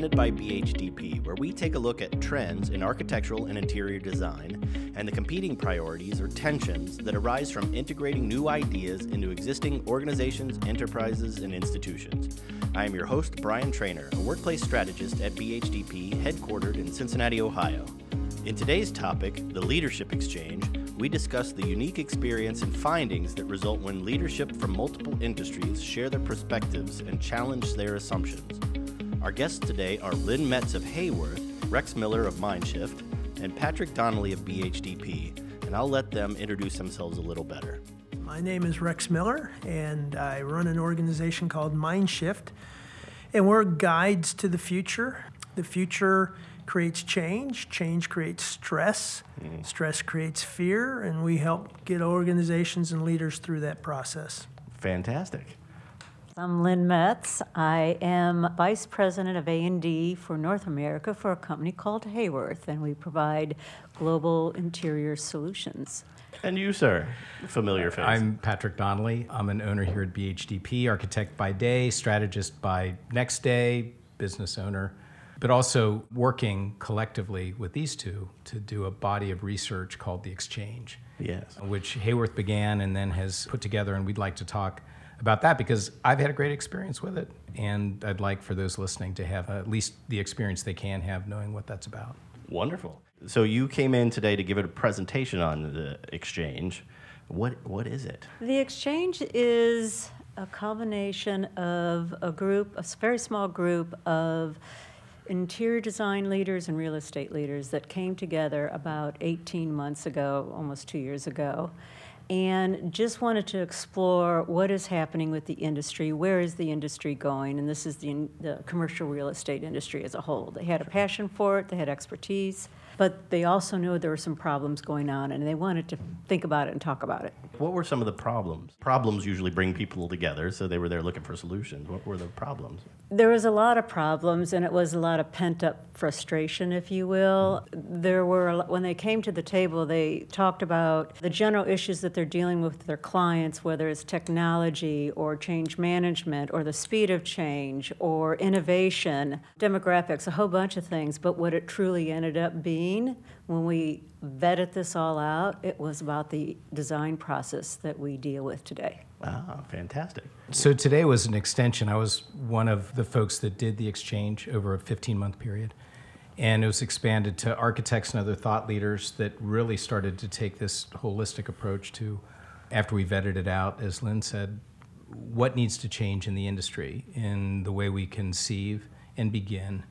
presented by BHDP, where we take a look at trends in architectural and interior design and the competing priorities or tensions that arise from integrating new ideas into existing organizations, enterprises, and institutions. I am your host, Brian Trainer, a workplace strategist at BHDP, headquartered in Cincinnati, Ohio. In today's topic, the Leadership Exchange, we discuss the unique experience and findings that result when leadership from multiple industries share their perspectives and challenge their assumptions. Our guests today are Lynn Metz of Haworth, Rex Miller of Mindshift, and Patrick Donnelly of BHDP, and I'll let them introduce themselves a little better. My name is Rex Miller, and I run an organization called Mindshift, and we're guides to the future. The future creates change, change creates stress, mm. stress creates fear, and we help get organizations and leaders through that process. Fantastic. I'm Lynn Metz. I am Vice President of A&D for North America for a company called Haworth, and we provide global interior solutions. And you, sir, familiar face. I'm Patrick Donnelly. I'm an owner here at BHDP, architect by day, strategist by next day, business owner but also working collectively with these two to do a body of research called the Exchange. Yes. Which Haworth began and then has put together, and we'd like to talk about that because I've had a great experience with it, and I'd like for those listening to have at least the experience they can have knowing what that's about. Wonderful. So you came in today to give it a presentation on the Exchange. What what is it? The Exchange is a combination of a group, a very small group of interior design leaders and real estate leaders that came together about 18 months ago, almost two years ago, and just wanted to explore what is happening with the industry, where is the industry going, and this is the, the commercial real estate industry as a whole. They had a passion for it, they had expertise, but they also knew there were some problems going on, and they wanted to think about it and talk about it. What were some of the problems? Problems usually bring people together, so they were there looking for solutions. What were the problems? There was a lot of problems, and it was a lot of pent up frustration, if you will. There were, when they came to the table, they talked about the general issues that they're dealing with their clients, whether it's technology or change management or the speed of change or innovation, demographics, a whole bunch of things. But what it truly ended up being when we vetted this all out, it was about the design process that we deal with today. Wow, fantastic. So today was an extension. I was one of the folks that did the exchange over a 15 month period. And it was expanded to architects and other thought leaders that really started to take this holistic approach to, after we vetted it out, as Lynn said, what needs to change in the industry in the way we conceive and begin,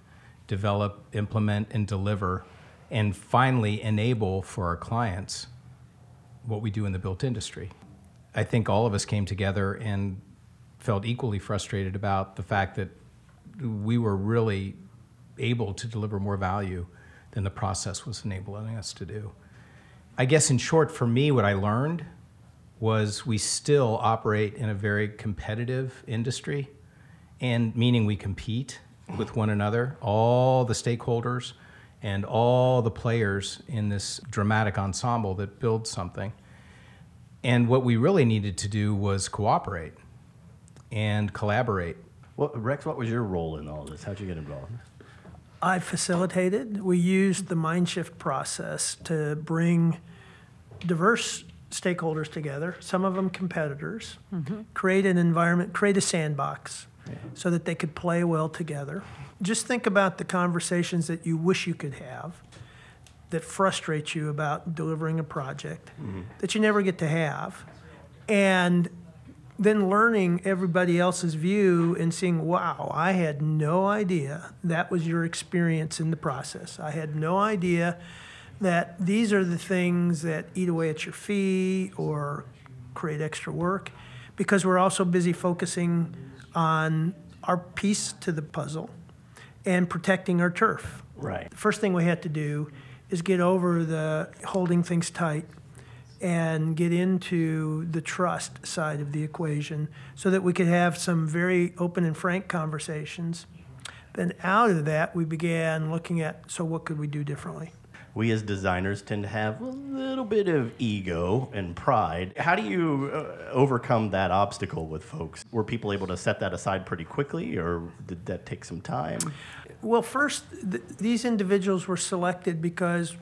develop, implement, and deliver and finally enable for our clients what we do in the built industry. I think all of us came together and felt equally frustrated about the fact that we were really able to deliver more value than the process was enabling us to do. I guess, in short, for me, what I learned was we still operate in a very competitive industry, and meaning we compete with one another, all the stakeholders and all the players in this dramatic ensemble that builds something. And what we really needed to do was cooperate and collaborate. Well, Rex, what was your role in all this? How'd you get involved? I facilitated. We used the Mindshift process to bring diverse stakeholders together, some of them competitors, mm-hmm. create an environment, create a sandbox yeah. so that they could play well together just think about the conversations that you wish you could have that frustrate you about delivering a project mm-hmm. that you never get to have. And then learning everybody else's view and seeing, wow, I had no idea that was your experience in the process. I had no idea that these are the things that eat away at your fee or create extra work because we're also busy focusing on our piece to the puzzle and protecting our turf. Right. The first thing we had to do is get over the holding things tight and get into the trust side of the equation so that we could have some very open and frank conversations. Then out of that, we began looking at so what could we do differently? We as designers tend to have a little bit of ego and pride. How do you uh, overcome that obstacle with folks? Were people able to set that aside pretty quickly, or did that take some time? Well, first, th- these individuals were selected because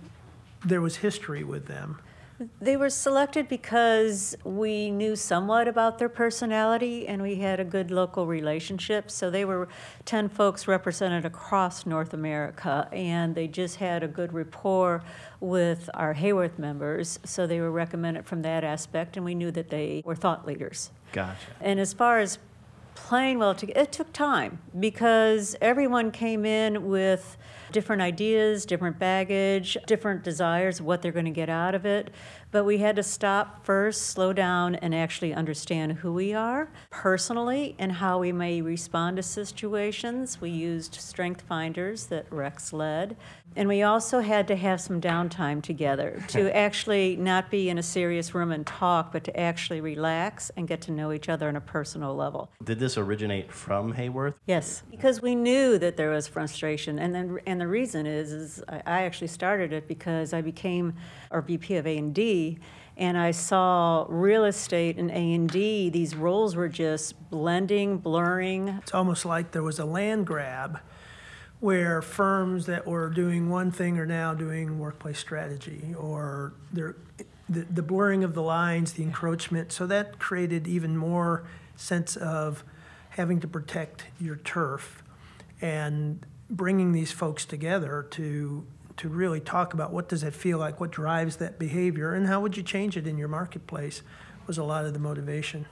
there was history with them. They were selected because we knew somewhat about their personality and we had a good local relationship. So they were 10 folks represented across North America and they just had a good rapport with our Haworth members. So they were recommended from that aspect and we knew that they were thought leaders. Gotcha. And as far as playing well together, it took time because everyone came in with different ideas, different baggage, different desires, what they're going to get out of it. But we had to stop first, slow down, and actually understand who we are personally and how we may respond to situations. We used strength finders that Rex led. And we also had to have some downtime together to actually not be in a serious room and talk, but to actually relax and get to know each other on a personal level. Did this originate from Haworth? Yes, because we knew that there was frustration, and then and the reason is is I actually started it because I became our VP of A and And I saw real estate and A and D. These roles were just blending, blurring. It's almost like there was a land grab where firms that were doing one thing are now doing workplace strategy or the, the blurring of the lines, the encroachment. So that created even more sense of having to protect your turf and bringing these folks together to to really talk about what does that feel like, what drives that behavior, and how would you change it in your marketplace was a lot of the motivation.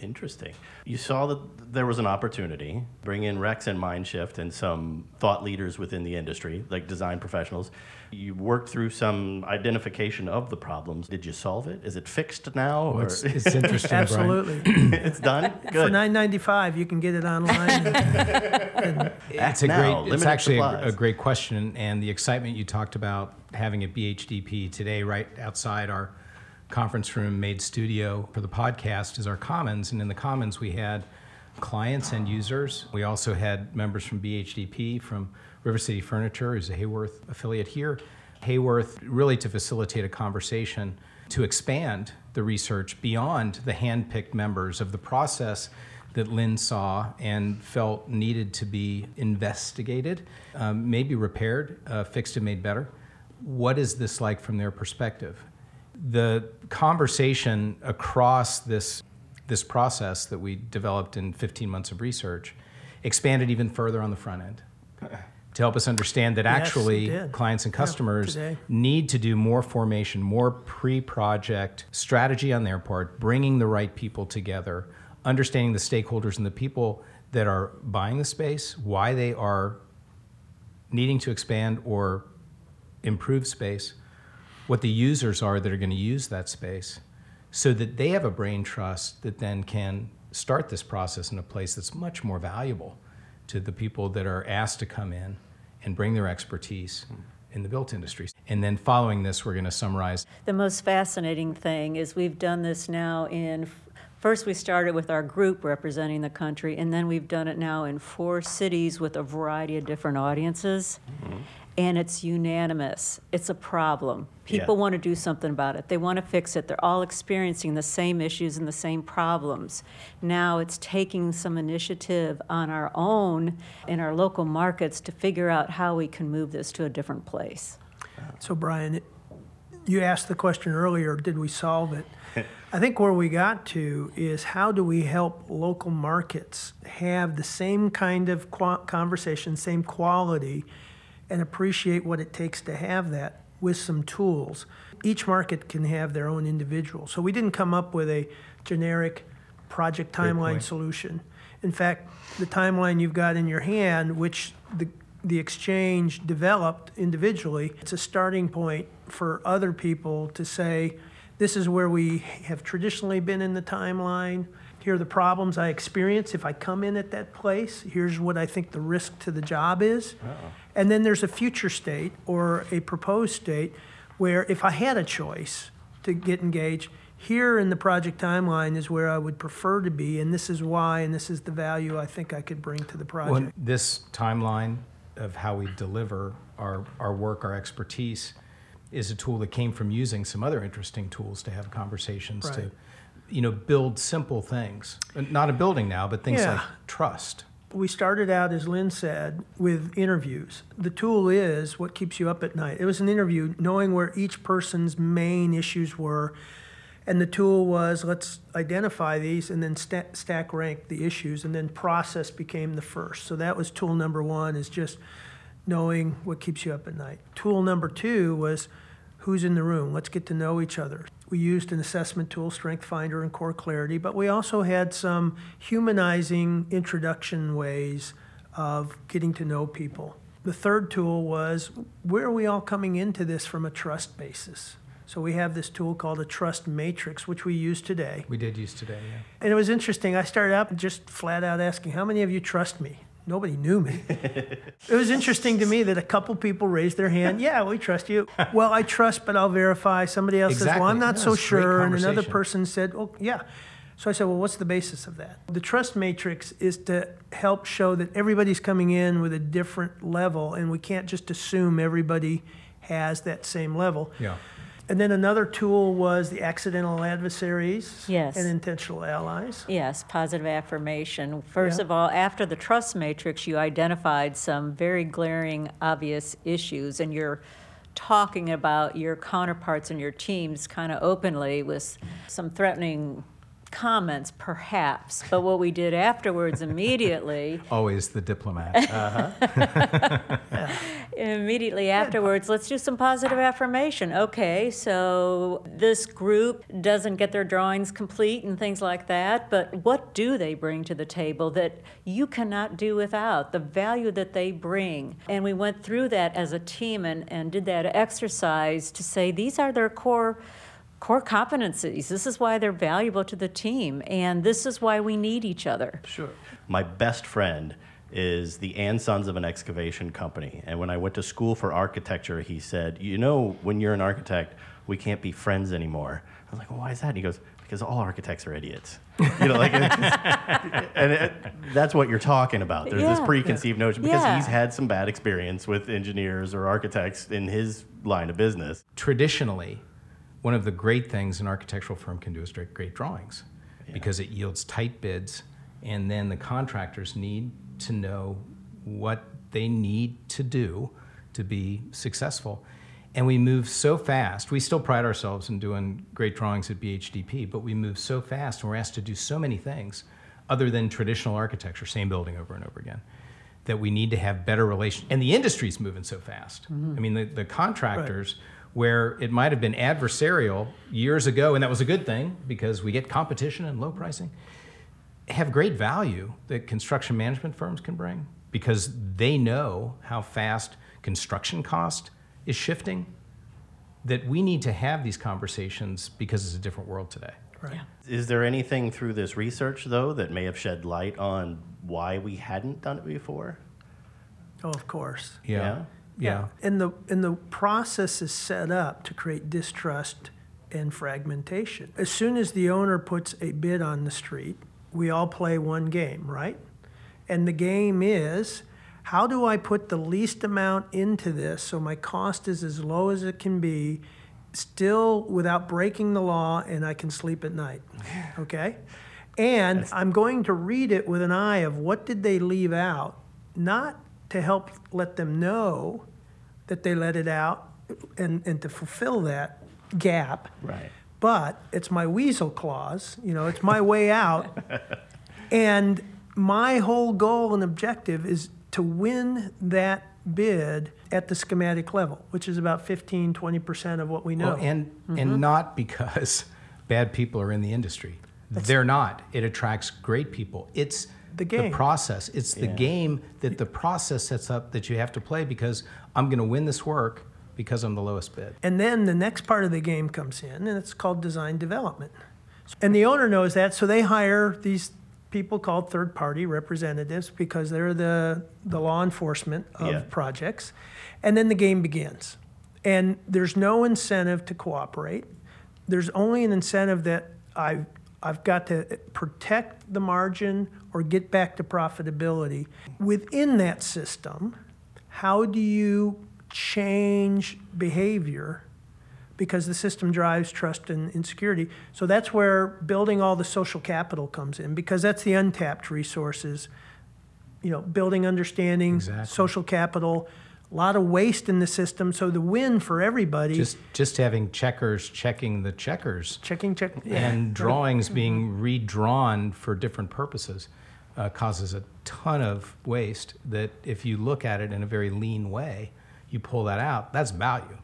Interesting. You saw that there was an opportunity, bring in Rex and Mindshift and some thought leaders within the industry, like design professionals. You worked through some identification of the problems. Did you solve it? Is it fixed now? Well, or it's, it's interesting, Absolutely. it's done? Good. For Good. nine ninety five, you can get it online. It's a now, great. It's actually a, a great question, and the excitement you talked about having at BHDP today, right outside our conference room made studio for the podcast, is our Commons, and in the Commons we had clients and users. We also had members from BHDP, from River City Furniture, who's a Haworth affiliate here. Haworth really to facilitate a conversation to expand the research beyond the hand-picked members of the process that Lynn saw and felt needed to be investigated, um, maybe repaired, uh, fixed, and made better. What is this like from their perspective? The conversation across this, this process that we developed in 15 months of research expanded even further on the front end. To help us understand that Yes, actually clients and customers today. need to do more formation, more pre project strategy on their part, bringing the right people together, understanding the stakeholders and the people that are buying the space, why they are needing to expand or improve space, what the users are that are going to use that space, so that they have a brain trust that then can start this process in a place that's much more valuable to the people that are asked to come in and bring their expertise in the built industry. And then following this, we're going to summarize The most fascinating thing is we've done this now in, first we started with our group representing the country, and then we've done it now in four cities with a variety of different audiences. Mm-hmm. And it's unanimous. It's a problem. People Yeah. want to do something about it. They want to fix it. They're all experiencing the same issues and the same problems. Now it's taking some initiative on our own in our local markets to figure out how we can move this to a different place. So Brian, you asked the question earlier, did we solve it? I think where we got to is how do we help local markets have the same kind of qua- conversation, same quality, and appreciate what it takes to have that with some tools. Each market can have their own individual. So we didn't come up with a generic project timeline solution. In fact, the timeline you've got in your hand, which the, the exchange developed individually, it's a starting point for other people to say, this is where we have traditionally been in the timeline. Here are the problems I experience if I come in at that place. Here's what I think the risk to the job is. And then there's a future state or a proposed state where if I had a choice to get engaged, here in the project timeline is where I would prefer to be, and this is why, and this is the value I think I could bring to the Well, project. this timeline of how we deliver our, our work, our expertise, is a tool that came from using some other interesting tools to have conversations to, you know, build simple things. Not a building now, but things Yeah. like trust. We started out, as Lynn said, with interviews. The tool is what keeps you up at night. It was an interview, knowing where each person's main issues were. And the tool was let's identify these and then sta- stack rank the issues, and then process became the first. So that was tool number one, is just knowing what keeps you up at night. Tool number two was who's in the room. Let's get to know each other. We used an assessment tool, Strength Finder and Core Clarity, but we also had some humanizing introduction ways of getting to know people. The third tool was where are we all coming into this from a trust basis? So we have this tool called a trust matrix, which we use today. We did use today, yeah. And it was interesting. I started out just flat out asking, How many of you trust me? Nobody knew me. it was interesting to me that a couple people raised their hand. Yeah, we trust you. Well, I trust, but I'll verify. Somebody else says, Well, I'm not Yeah, so sure. And another person said, Oh, yeah. So I said, Well, what's the basis of that? The trust matrix is to help show that everybody's coming in with a different level, and we can't just assume everybody has that same level. Yeah. And then another tool was the accidental adversaries Yes. and intentional allies. Yes, positive affirmation. First Yeah. of all, after the trust matrix, you identified some very glaring, obvious issues, and you're talking about your counterparts and your teams kind of openly with some threatening comments, perhaps. But what we did afterwards immediately Always the diplomat. immediately afterwards, let's do some positive affirmation. Okay, so this group doesn't get their drawings complete and things like that, but what do they bring to the table that you cannot do without? The value that they bring. And we went through that as a team and, and did that exercise to say these are their core core competencies. This is why they're valuable to the team and this is why we need each other. Sure. My best friend is the and sons of an excavation company. And when I went to school for architecture, he said, You know, when you're an architect, we can't be friends anymore. I was like, well, Why is that? And he goes, Because all architects are idiots. You know, like, and it, that's what you're talking about. There's this preconceived notion because Yeah. he's had some bad experience with engineers or architects in his line of business. Traditionally, one of the great things an architectural firm can do is make great drawings because it yields tight bids, and then the contractors need to know what they need to do to be successful. And we move so fast. We still pride ourselves in doing great drawings at BHDP, but we move so fast and we're asked to do so many things other than traditional architecture, same building over and over again, that we need to have better relations. And the industry's moving so fast. Mm-hmm. I mean, the, the contractors, where it might have been adversarial years ago, and that was a good thing because we get competition and low pricing, have great value that construction management firms can bring because they know how fast construction cost is shifting. That we need to have these conversations because it's a different world today. Right. Is there anything through this research, though, that may have shed light on why we hadn't done it before? Oh, of course. Yeah. Yeah. And the, and the process is set up to create distrust and fragmentation. As soon as the owner puts a bid on the street, we all play one game, right? And the game is how do I put the least amount into this so my cost is as low as it can be, still without breaking the law, and I can sleep at night? Okay? And I'm going to read it with an eye of what did they leave out, not to help let them know that they let it out and, and to fulfill that gap. Right. But it's my weasel clause, you know, it's my way out. And my whole goal and objective is to win that bid at the schematic level, which is about 15, 20% of what we know. Well, and Mm-hmm. and not because bad people are in the industry. They're not. It attracts great people. It's The game. The process. It's the Yeah. game that the process sets up that you have to play because I'm going to win this work because I'm the lowest bid. And then the next part of the game comes in, and it's called design development. And the owner knows that, so they hire these people called third party representatives because they're the, the law enforcement of Yeah. projects. And then the game begins. And there's no incentive to cooperate. There's only an incentive that I've, I've got to protect the margin or get back to profitability. Within that system, how do you change behavior because the system drives trust and insecurity. So that's where building all the social capital comes in because that's the untapped resources you know, building understanding, Exactly. social capital, a lot of waste in the system. So the win for everybody, Just just having checkers checking the checkers checking, check, and drawings being redrawn for different purposes uh, causes a ton of waste. That if you look at it in a very lean way, you pull that out. That's value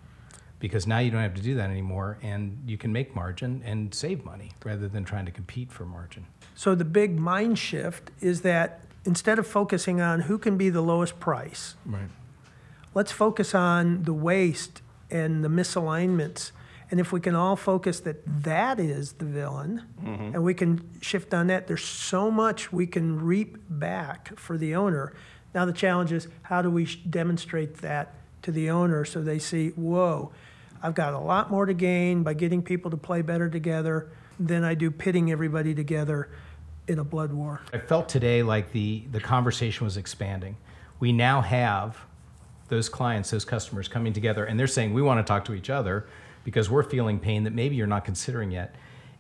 because now you don't have to do that anymore, and you can make margin and save money rather than trying to compete for margin. So the big mind shift is that instead of focusing on who can be the lowest price, Right. Let's focus on the waste and the misalignments. And if we can all focus that that is the villain, mm-hmm. and we can shift on that, there's so much we can reap back for the owner. Now the challenge is how do we sh- demonstrate that to the owner so they see, whoa, I've got a lot more to gain by getting people to play better together than I do pitting everybody together in a blood war. I felt today like the, the conversation was expanding. We now have those clients, those customers coming together, and they're saying, we want to talk to each other because we're feeling pain that maybe you're not considering yet.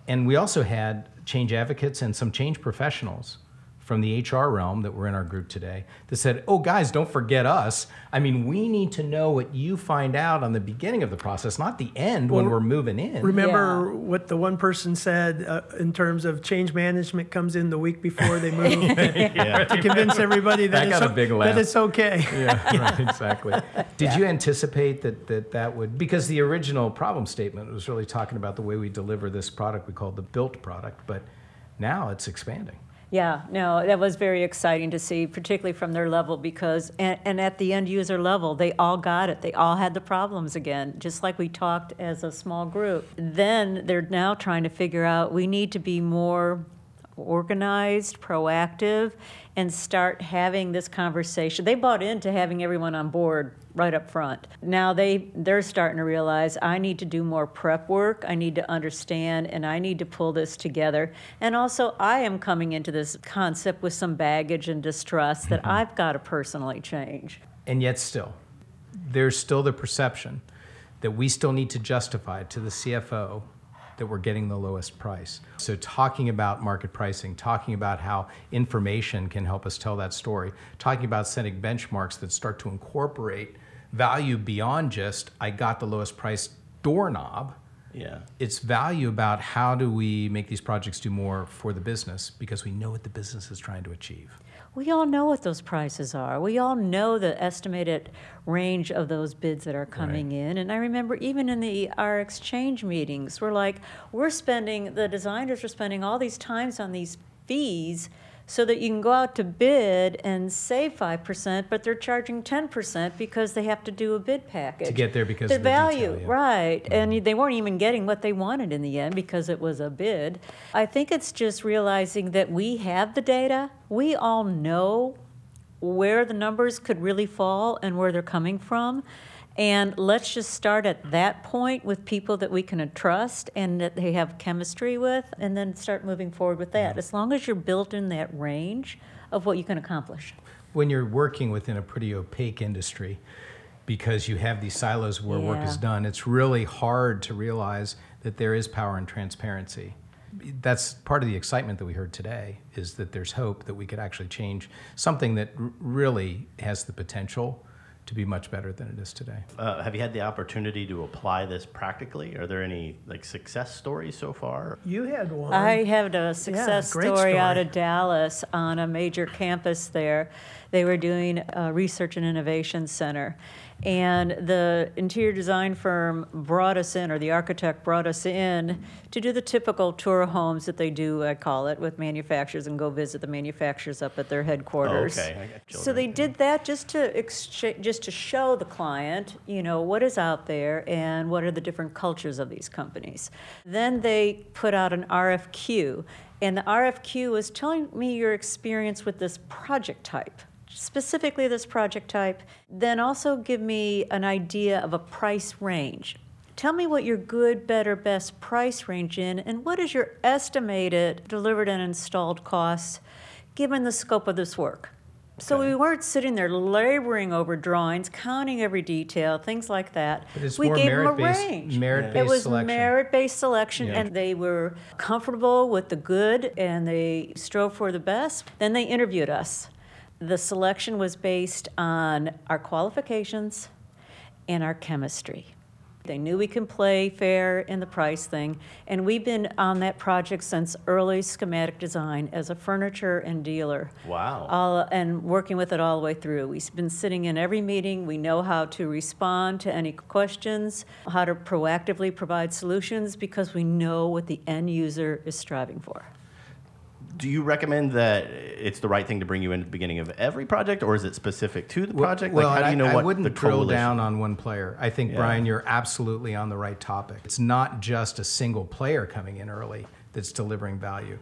And we also had change advocates and some change professionals from the HR realm that were in our group today that said, oh, guys, don't forget us. I mean, we need to know what you find out on the beginning of the process, not the end when we're moving in. Remember what the one person said uh, in terms of change management comes in the week before they move to convince everybody that, That it's, got a o- big that it's okay. yeah, right, exactly. Did you anticipate that, that that would, because the original problem statement was really talking about the way we deliver this product we called the built product, but now it's expanding. Yeah, no, that was very exciting to see, particularly from their level, because, and, and at the end user level, they all got it. They all had the problems again, just like we talked as a small group. Then they're now trying to figure out we need to be more organized, proactive, and start having this conversation. They bought into having everyone on board right up front. Now they they're starting to realize I need to do more prep work. I need to understand and I need to pull this together. And also I am coming into this concept with some baggage and distrust that mm-hmm. I've got to personally change. And yet, still, there's still the perception that we still need to justify to the CFO that we're getting the lowest price. So, talking about market pricing, talking about how information can help us tell that story, talking about setting benchmarks that start to incorporate value beyond just, I got the lowest price doorknob. Yeah. It's value about how do we make these projects do more for the business because we know what the business is trying to achieve. We all know what those prices are. We all know the estimated range of those bids that are coming in. And I remember even in the our exchange meetings, we're like, we're spending the designers are spending all these times on these fees so that you can go out to bid and save five percent, but they're charging ten percent because they have to do a bid package To get there because the of the detail, value, yeah. Mm-hmm. right? And they weren't even getting what they wanted in the end because it was a bid. I think it's just realizing that we have the data. We all know where the numbers could really fall and where they're coming from. And let's just start at that point with people that we can trust and that they have chemistry with, and then start moving forward with that. As long as you're built in that range of what you can accomplish. when you're working within a pretty opaque industry because you have these silos where work is done it's really hard to realize that there is power in transparency that's part of the excitement that we heard today is that there's hope that we could actually change something that r- really has the potential to be much better than it is today Uh, have you had the opportunity to apply this practically? Are there any like success stories so far? You had one. I had a success great story, out story. of Dallas on a major campus there. They were doing a research and innovation center. And the interior design firm brought us in, or the architect brought us in to do the typical tour of homes that they do, I call it, with manufacturers and go visit the manufacturers up at their headquarters. okay. So they did that just to exchange, just to show the client, you know, what is out there and what are the different cultures of these companies. Then they put out an RFQ, and the RFQ was telling me your experience with this project type, specifically this project type. Then also give me an idea of a price range. Tell me what your good, better, best price range in, and what is your estimated delivered and installed costs given the scope of this work. So we weren't sitting there laboring over drawings, counting every detail, things like that. but it's we gave them a range. merit-based It was selection merit-based selection, Yeah. and they were comfortable with the good, and they strove for the best. Then they interviewed us. The selection was based on our qualifications and our chemistry. They knew we can play fair in the price thing, and we've been on that project since early schematic design as a furniture and dealer. Wow. All, and working with it all the way through. We've been sitting in every meeting. We know how to respond to any questions, how to proactively provide solutions because we know what the end user is striving for. Do you recommend that it's the right thing to bring you in at the beginning of every project, or is it specific to the project? Well, like, how do you know I, what I wouldn't the drill coalition? down on one player. I think, Yeah. Brian, you're absolutely on the right topic. It's not just a single player coming in early that's delivering value.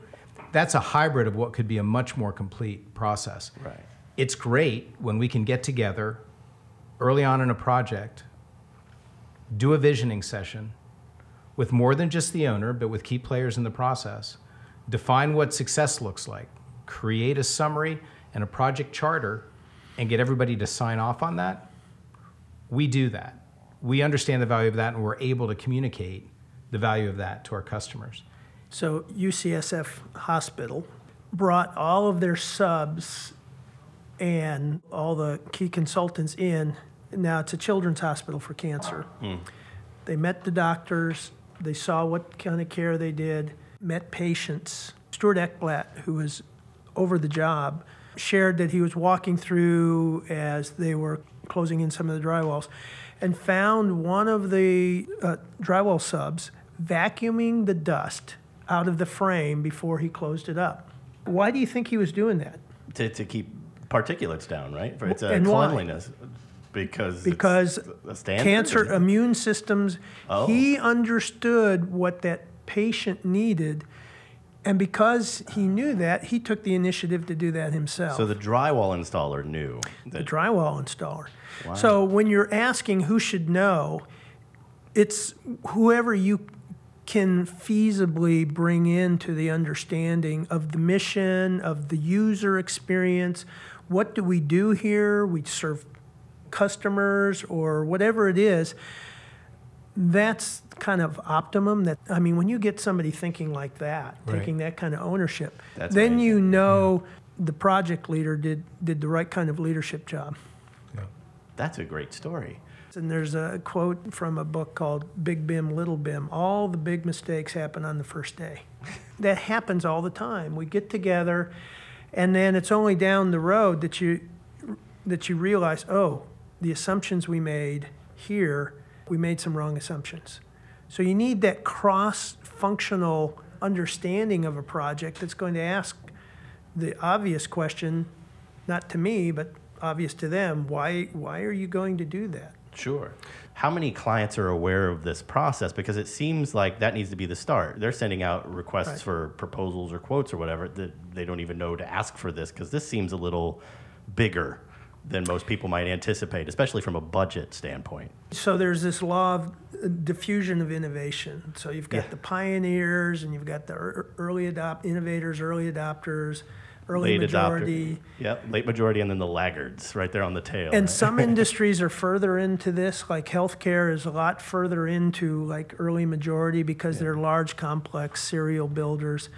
That's a hybrid of what could be a much more complete process. Right. It's great when we can get together early on in a project, do a visioning session with more than just the owner, but with key players in the process, define what success looks like, create a summary and a project charter, and get everybody to sign off on that. We do that. We understand the value of that, and we're able to communicate the value of that to our customers. So UCSF Hospital brought all of their subs and all the key consultants in. Now it's a children's hospital for cancer. Hmm. They met the doctors, they saw what kind of care they did, met patients. Stuart Eckblad, who was over the job, shared that he was walking through as they were closing in some of the drywalls and found one of the uh, drywall subs vacuuming the dust out of the frame before he closed it up. Why do you think he was doing that? to, to keep particulates down, right? For it's And why? cleanliness. Because because standard, cancer immune systems Oh. he understood what that patient needed. And because he knew that he took the initiative to do that himself. So the drywall installer knew the drywall installer. So when you're asking who should know it's whoever you can feasibly bring into the understanding of the mission of the user experience. What do we do here? We serve customers or whatever it is that's kind of optimum that i mean when you get somebody thinking like that Right. taking that kind of ownership That's then you amazing. know the project leader did did the right kind of leadership job yeah. that's a great story. and there's a quote from a book called Big BIM, Little BIM. All the big mistakes happen on the first day. that happens all the time. We get together, and then it's only down the road that you that you realize, oh, the assumptions we made here, we made some wrong assumptions. So you need that cross-functional understanding of a project that's going to ask the obvious question, not to me, but obvious to them. Why why are you going to do that? Sure. How many clients are aware of this process? Because it seems like that needs to be the start. They're sending out requests Right. for proposals or quotes or whatever that they don't even know to ask for this because this seems a little bigger than most people might anticipate, especially from a budget standpoint. So there's this law of uh, diffusion of innovation. So you've got Yeah. the pioneers and you've got the early adopt innovators, early adopters, early Late majority. adopter. Yep, late majority and then the laggards right there on the tail. And right? some industries are further into this, like healthcare is a lot further into like early majority because they're large, complex serial builders.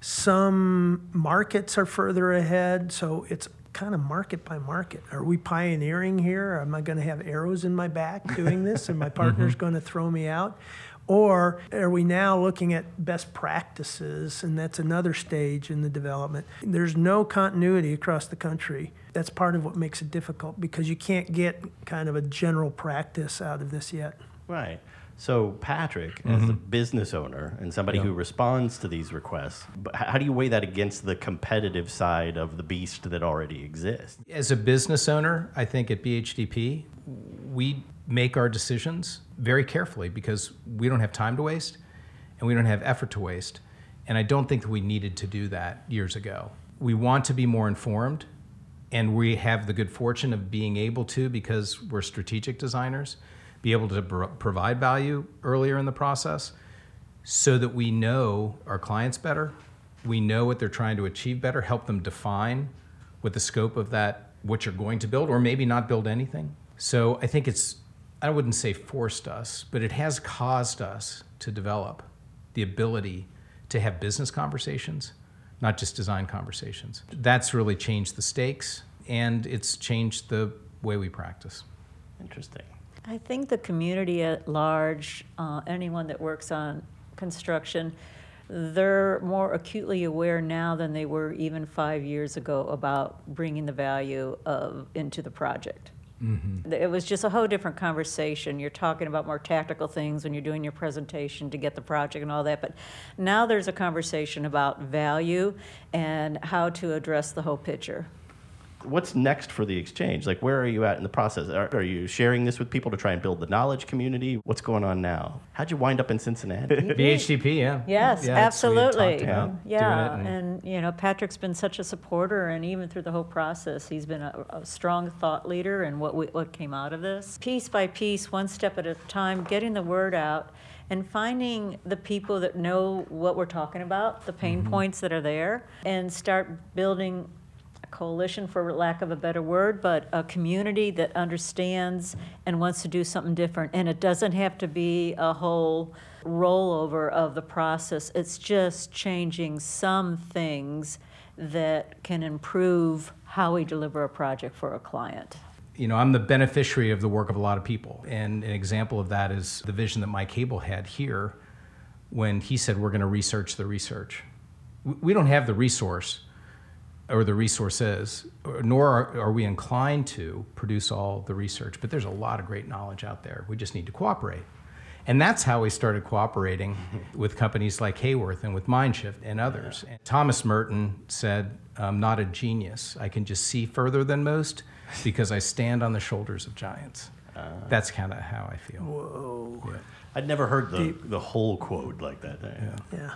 Some markets are further ahead, so it's kind of market by market. Are we pioneering here? Am I going to have arrows in my back doing this and my mm-hmm. partner's going to throw me out? Or are we now looking at best practices, and that's another stage in the development? There's no continuity across the country. That's part of what makes it difficult because you can't get kind of a general practice out of this yet. Right. So, Patrick, as a mm-hmm. business owner and somebody who responds to these requests, how do you weigh that against the competitive side of the beast that already exists? As a business owner, I think at BHDP, we make our decisions very carefully because we don't have time to waste and we don't have effort to waste. And I don't think that we needed to do that years ago. We want to be more informed, and we have the good fortune of being able to, because we're strategic designers, be able to pro- provide value earlier in the process so that we know our clients better, we know what they're trying to achieve better, help them define what the scope of that, what you're going to build, or maybe not build anything. So I think it's, I wouldn't say forced us, but it has caused us to develop the ability to have business conversations, not just design conversations. That's really changed the stakes. and it's changed the way we practice. Interesting. I think the community at large, uh, anyone that works on construction, they're more acutely aware now than they were even five years ago about bringing the value of into the project. It was just a whole different conversation. You're talking about more tactical things when you're doing your presentation to get the project and all that. But now there's a conversation about value and how to address the whole picture. What's next for the exchange? Like, where are you at in the process? Are, are you sharing this with people to try and build the knowledge community? What's going on now? How'd you wind up in Cincinnati? BHDP, yeah. Yes, Yeah, it's- we had absolutely. talked Yeah, doing it and- and, you know, Patrick's been such a supporter, and even through the whole process, he's been a, a strong thought leader in what, we, what came out of this. Piece by piece, one step at a time, getting the word out, and finding the people that know what we're talking about, the pain Mm-hmm. points that are there, and start building a coalition, for lack of a better word, but a community that understands and wants to do something different. And it doesn't have to be a whole rollover of the process. It's just changing some things that can improve how we deliver a project for a client. you know, I'm the beneficiary of the work of a lot of people. And an example of that is the vision that Mike Cable had here when he said, we're going to research the research. We- don't have the resource or the resources, or- nor are, are we inclined to produce all the research, but there's a lot of great knowledge out there. We just need to cooperate. And that's how we started cooperating with companies like Haworth and with Mindshift and others. And Thomas Merton said, I'm not a genius. I can just see further than most because I stand on the shoulders of giants. Uh. That's kind of how I feel. Whoa. I'd never heard the, the whole quote like that. Yeah.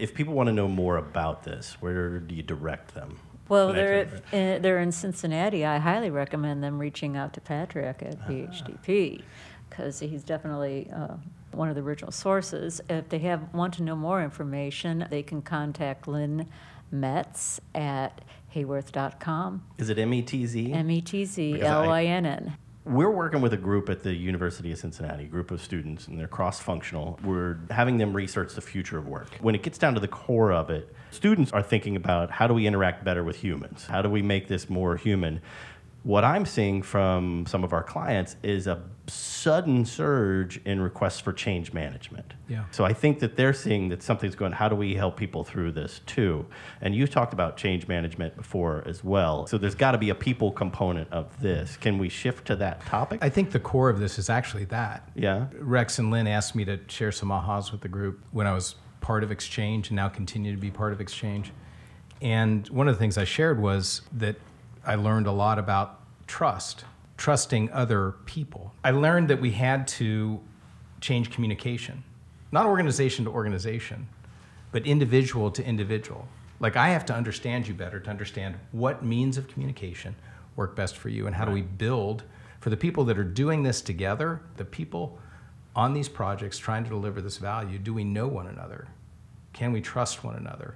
If people want to know more about this, where do you direct them? Well, they're, uh, they're in Cincinnati. I highly recommend them reaching out to Patrick at BHDP because he's definitely uh, one of the original sources. If they have want to know more information, they can contact Lynn Metz at haworth.com. Is it E METZ? M E T Z I- L Y N N. We're working with a group at the University of Cincinnati, a group of students, and they're cross functional. We're having them research the future of work. When it gets down to the core of it, students are thinking about how do we interact better with humans? How do we make this more human? What I'm seeing from some of our clients is a sudden surge in requests for change management. Yeah. So I think that they're seeing that something's going, how do we help people through this too? And you talked about change management before as well. So there's got to be a people component of this. Can we shift to that topic? I think the core of this is actually that. yeah. Rex and Lynn asked me to share some ahas with the group when I was part of Exchange and now continue to be part of Exchange. And one of the things I shared was that I learned a lot about trust, trusting other people. I learned that we had to change communication, not organization to organization, but individual to individual. Like I have to understand you better to understand what means of communication work best for you and how do we build for the people that are doing this together, the people on these projects trying to deliver this value, do we know one another? Can we trust one another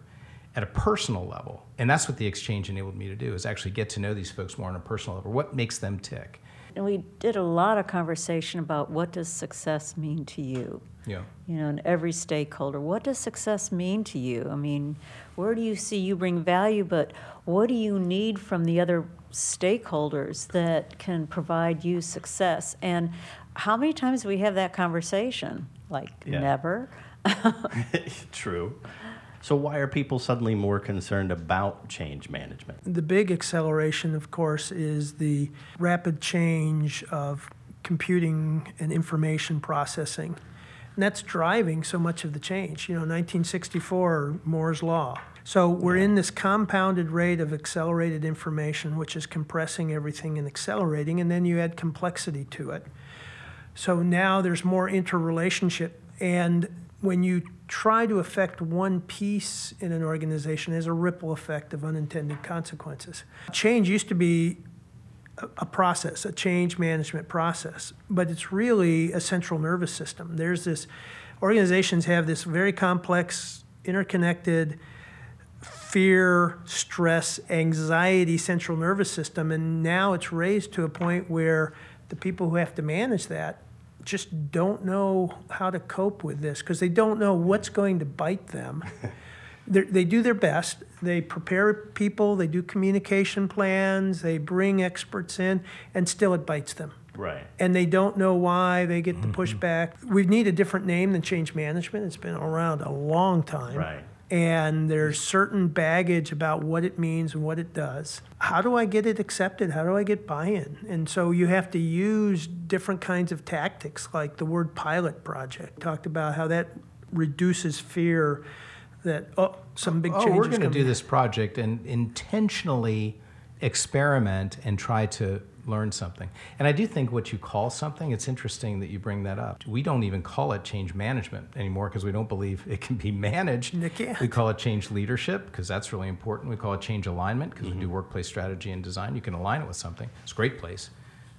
at a personal level? And that's what the exchange enabled me to do is actually get to know these folks more on a personal level. What makes them tick? And we did a lot of conversation about what does success mean to you? Yeah. you know, and every stakeholder. What does success mean to you? I mean, where do you see you bring value, but what do you need from the other stakeholders that can provide you success? And how many times do we have that conversation? Like, Yeah. never. True. So why are people suddenly more concerned about change management? The big acceleration, of course, is the rapid change of computing and information processing. And that's driving so much of the change. You know, 1964, Moore's Law. So we're in this compounded rate of accelerated information, which is compressing everything and accelerating, and then you add complexity to it. So now there's more interrelationship. And when you try to affect one piece in an organization, there's a ripple effect of unintended consequences. Change used to be a process, a change management process, but it's really a central nervous system. There's this, organizations have this very complex, interconnected, fear, stress, anxiety central nervous system, and now it's raised to a point where the people who have to manage that just don't know how to cope with this because they don't know what's going to bite them. they're- do their best. They prepare people, they do communication plans, they bring experts in, and still it bites them. Right. And they don't know why they get the mm-hmm. pushback. We need a different name than change management. It's been around a long time. Right. And there's certain baggage about what it means and what it does. How do I get it accepted? How do I get buy-in? And so you have to use different kinds of tactics, like the word pilot project. Talked about how that reduces fear that, oh, some big change oh, we're going to do this project and intentionally experiment and try to learn something. And I do think what you call something, it's interesting that you bring that up. We don't even call it change management anymore because we don't believe it can be managed. It can't. We call it change leadership because that's really important. We call it change alignment because Mm-hmm. we do workplace strategy and design. You can align it with something. It's a great place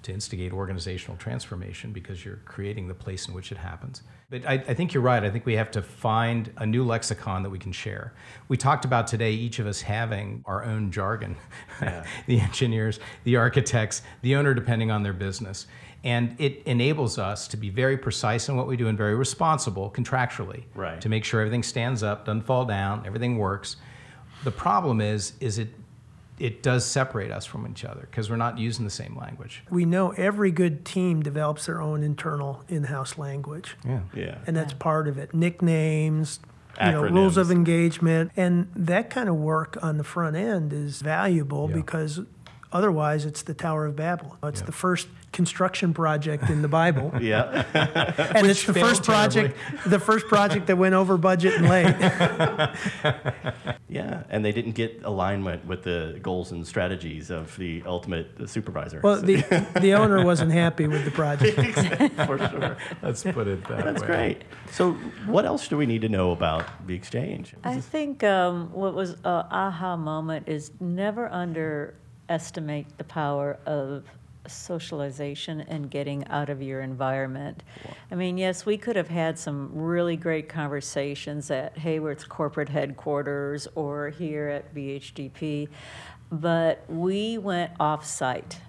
to instigate organizational transformation because you're creating the place in which it happens. But I, I think you're right. I think we have to find a new lexicon that we can share. We talked about today each of us having our own jargon the engineers, the architects, the owner, depending on their business. And it enables us to be very precise in what we do and very responsible contractually Right. to make sure everything stands up, doesn't fall down, everything works. The problem is, is it it does separate us from each other because we're not using the same language. We know every good team develops their own internal in-house language. Yeah. Yeah. and that's part of it. Nicknames, you know, rules of engagement, and that kind of work on the front end is valuable Yeah. because otherwise it's the Tower of Babel. It's the first construction project in the Bible, Yeah. and it's the first project, the first project that went over budget and late. yeah. And they didn't get alignment with the goals and strategies of the ultimate supervisor. Well, the the owner wasn't happy with the project. for sure. Let's put it that That's way. great. So, what else do we need to know about the exchange? I think um, what was a aha moment is never underestimate the power of socialization and getting out of your environment. I mean, yes, we could have had some really great conversations at Haworth's corporate headquarters or here at BHDP, but we went off-site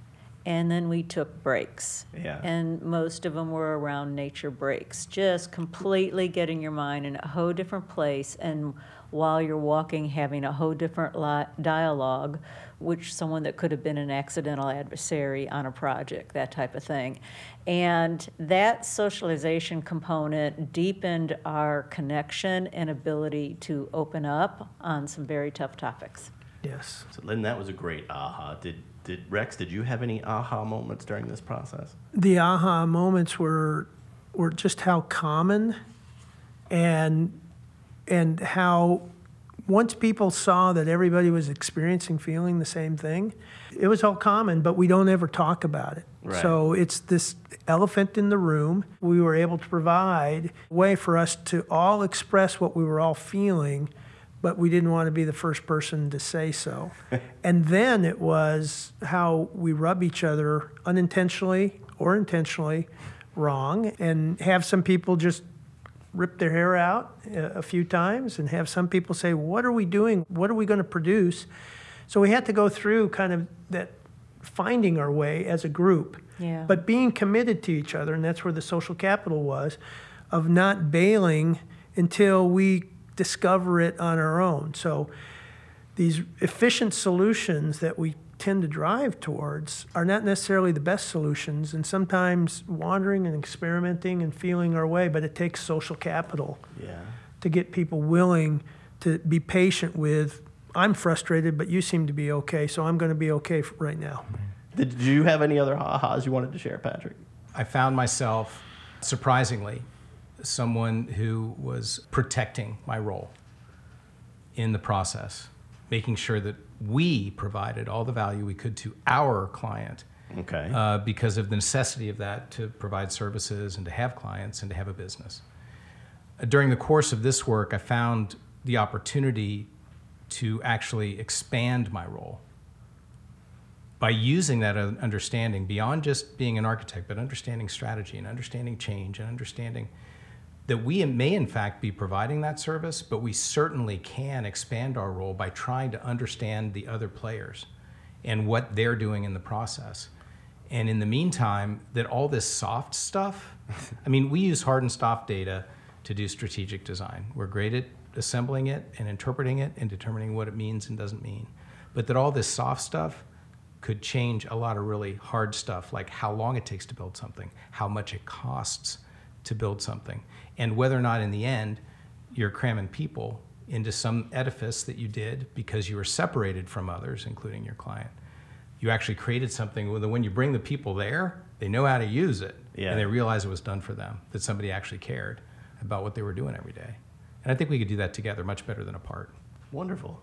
and then we took breaks. Yeah. And most of them were around nature breaks, just completely getting your mind in a whole different place. And while you're walking, having a whole different li- dialogue, which someone that could have been an accidental adversary on a project, that type of thing. And that socialization component deepened our connection and ability to open up on some very tough topics. Yes. So, Lynn, that was a great aha. Did, did Rex, did you have any aha moments during this process? the aha moments were were just how common and and how once people saw that everybody was experiencing feeling the same thing it was all common but we don't ever talk about it Right. so it's this elephant in the room we were able to provide a way for us to all express what we were all feeling but we didn't want to be the first person to say so. and then it was how we rub each other unintentionally or intentionally wrong and have some people just rip their hair out a a few times and have some people say, What are we doing? What are we going to produce? So we had to go through kind of that finding our way as a group, Yeah. but being committed to each other, and that's where the social capital was, of not bailing until we discover it on our own. So these efficient solutions that we tend to drive towards are not necessarily the best solutions, and sometimes wandering and experimenting and feeling our way, but it takes social capital Yeah. to get people willing to be patient with. I'm frustrated, but you seem to be okay, so I'm going to be okay f- right now. Mm-hmm. Did you have any other ha-has you wanted to share, Patrick? I found myself, surprisingly, someone who was protecting my role in the process, making sure that we provided all the value we could to our client Okay. uh, because of the necessity of that to provide services and to have clients and to have a business. During the course of this work, I found the opportunity to actually expand my role by using that understanding beyond just being an architect, but understanding strategy and understanding change and understanding that we may in fact be providing that service, but we certainly can expand our role by trying to understand the other players and what they're doing in the process. And in the meantime, that all this soft stuff, I mean, we use hard and soft data to do strategic design. We're great at assembling it and interpreting it and determining what it means and doesn't mean. But that all this soft stuff could change a lot of really hard stuff, like how long it takes to build something, how much it costs to build something, and whether or not in the end you're cramming people into some edifice that you did because you were separated from others, including your client. You actually created something where when you bring the people there, they know how to use it Yeah. and they realize it was done for them, that somebody actually cared about what they were doing every day. And I think we could do that together much better than apart. Wonderful.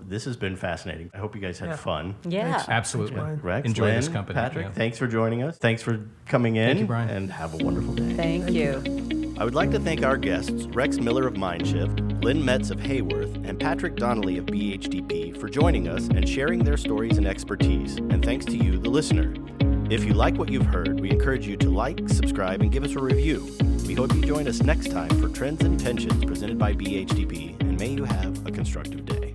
This has been fascinating. I hope you guys had Yeah. fun. Yeah. Thanks. Absolutely. Brian. Rex, Enjoy Lynn, this company. Patrick, yeah. thanks for joining us. Thanks for coming in. Thank you, Brian. And have a wonderful day. Thank you. I would like to thank our guests, Rex Miller of Mindshift, Lynn Metz of Haworth, and Patrick Donnelly of BHDP for joining us and sharing their stories and expertise. And thanks to you, the listener. If you like what you've heard, we encourage you to like, subscribe, and give us a review. We hope you join us next time for Trends and Tensions presented by BHDP, and may you have a constructive day.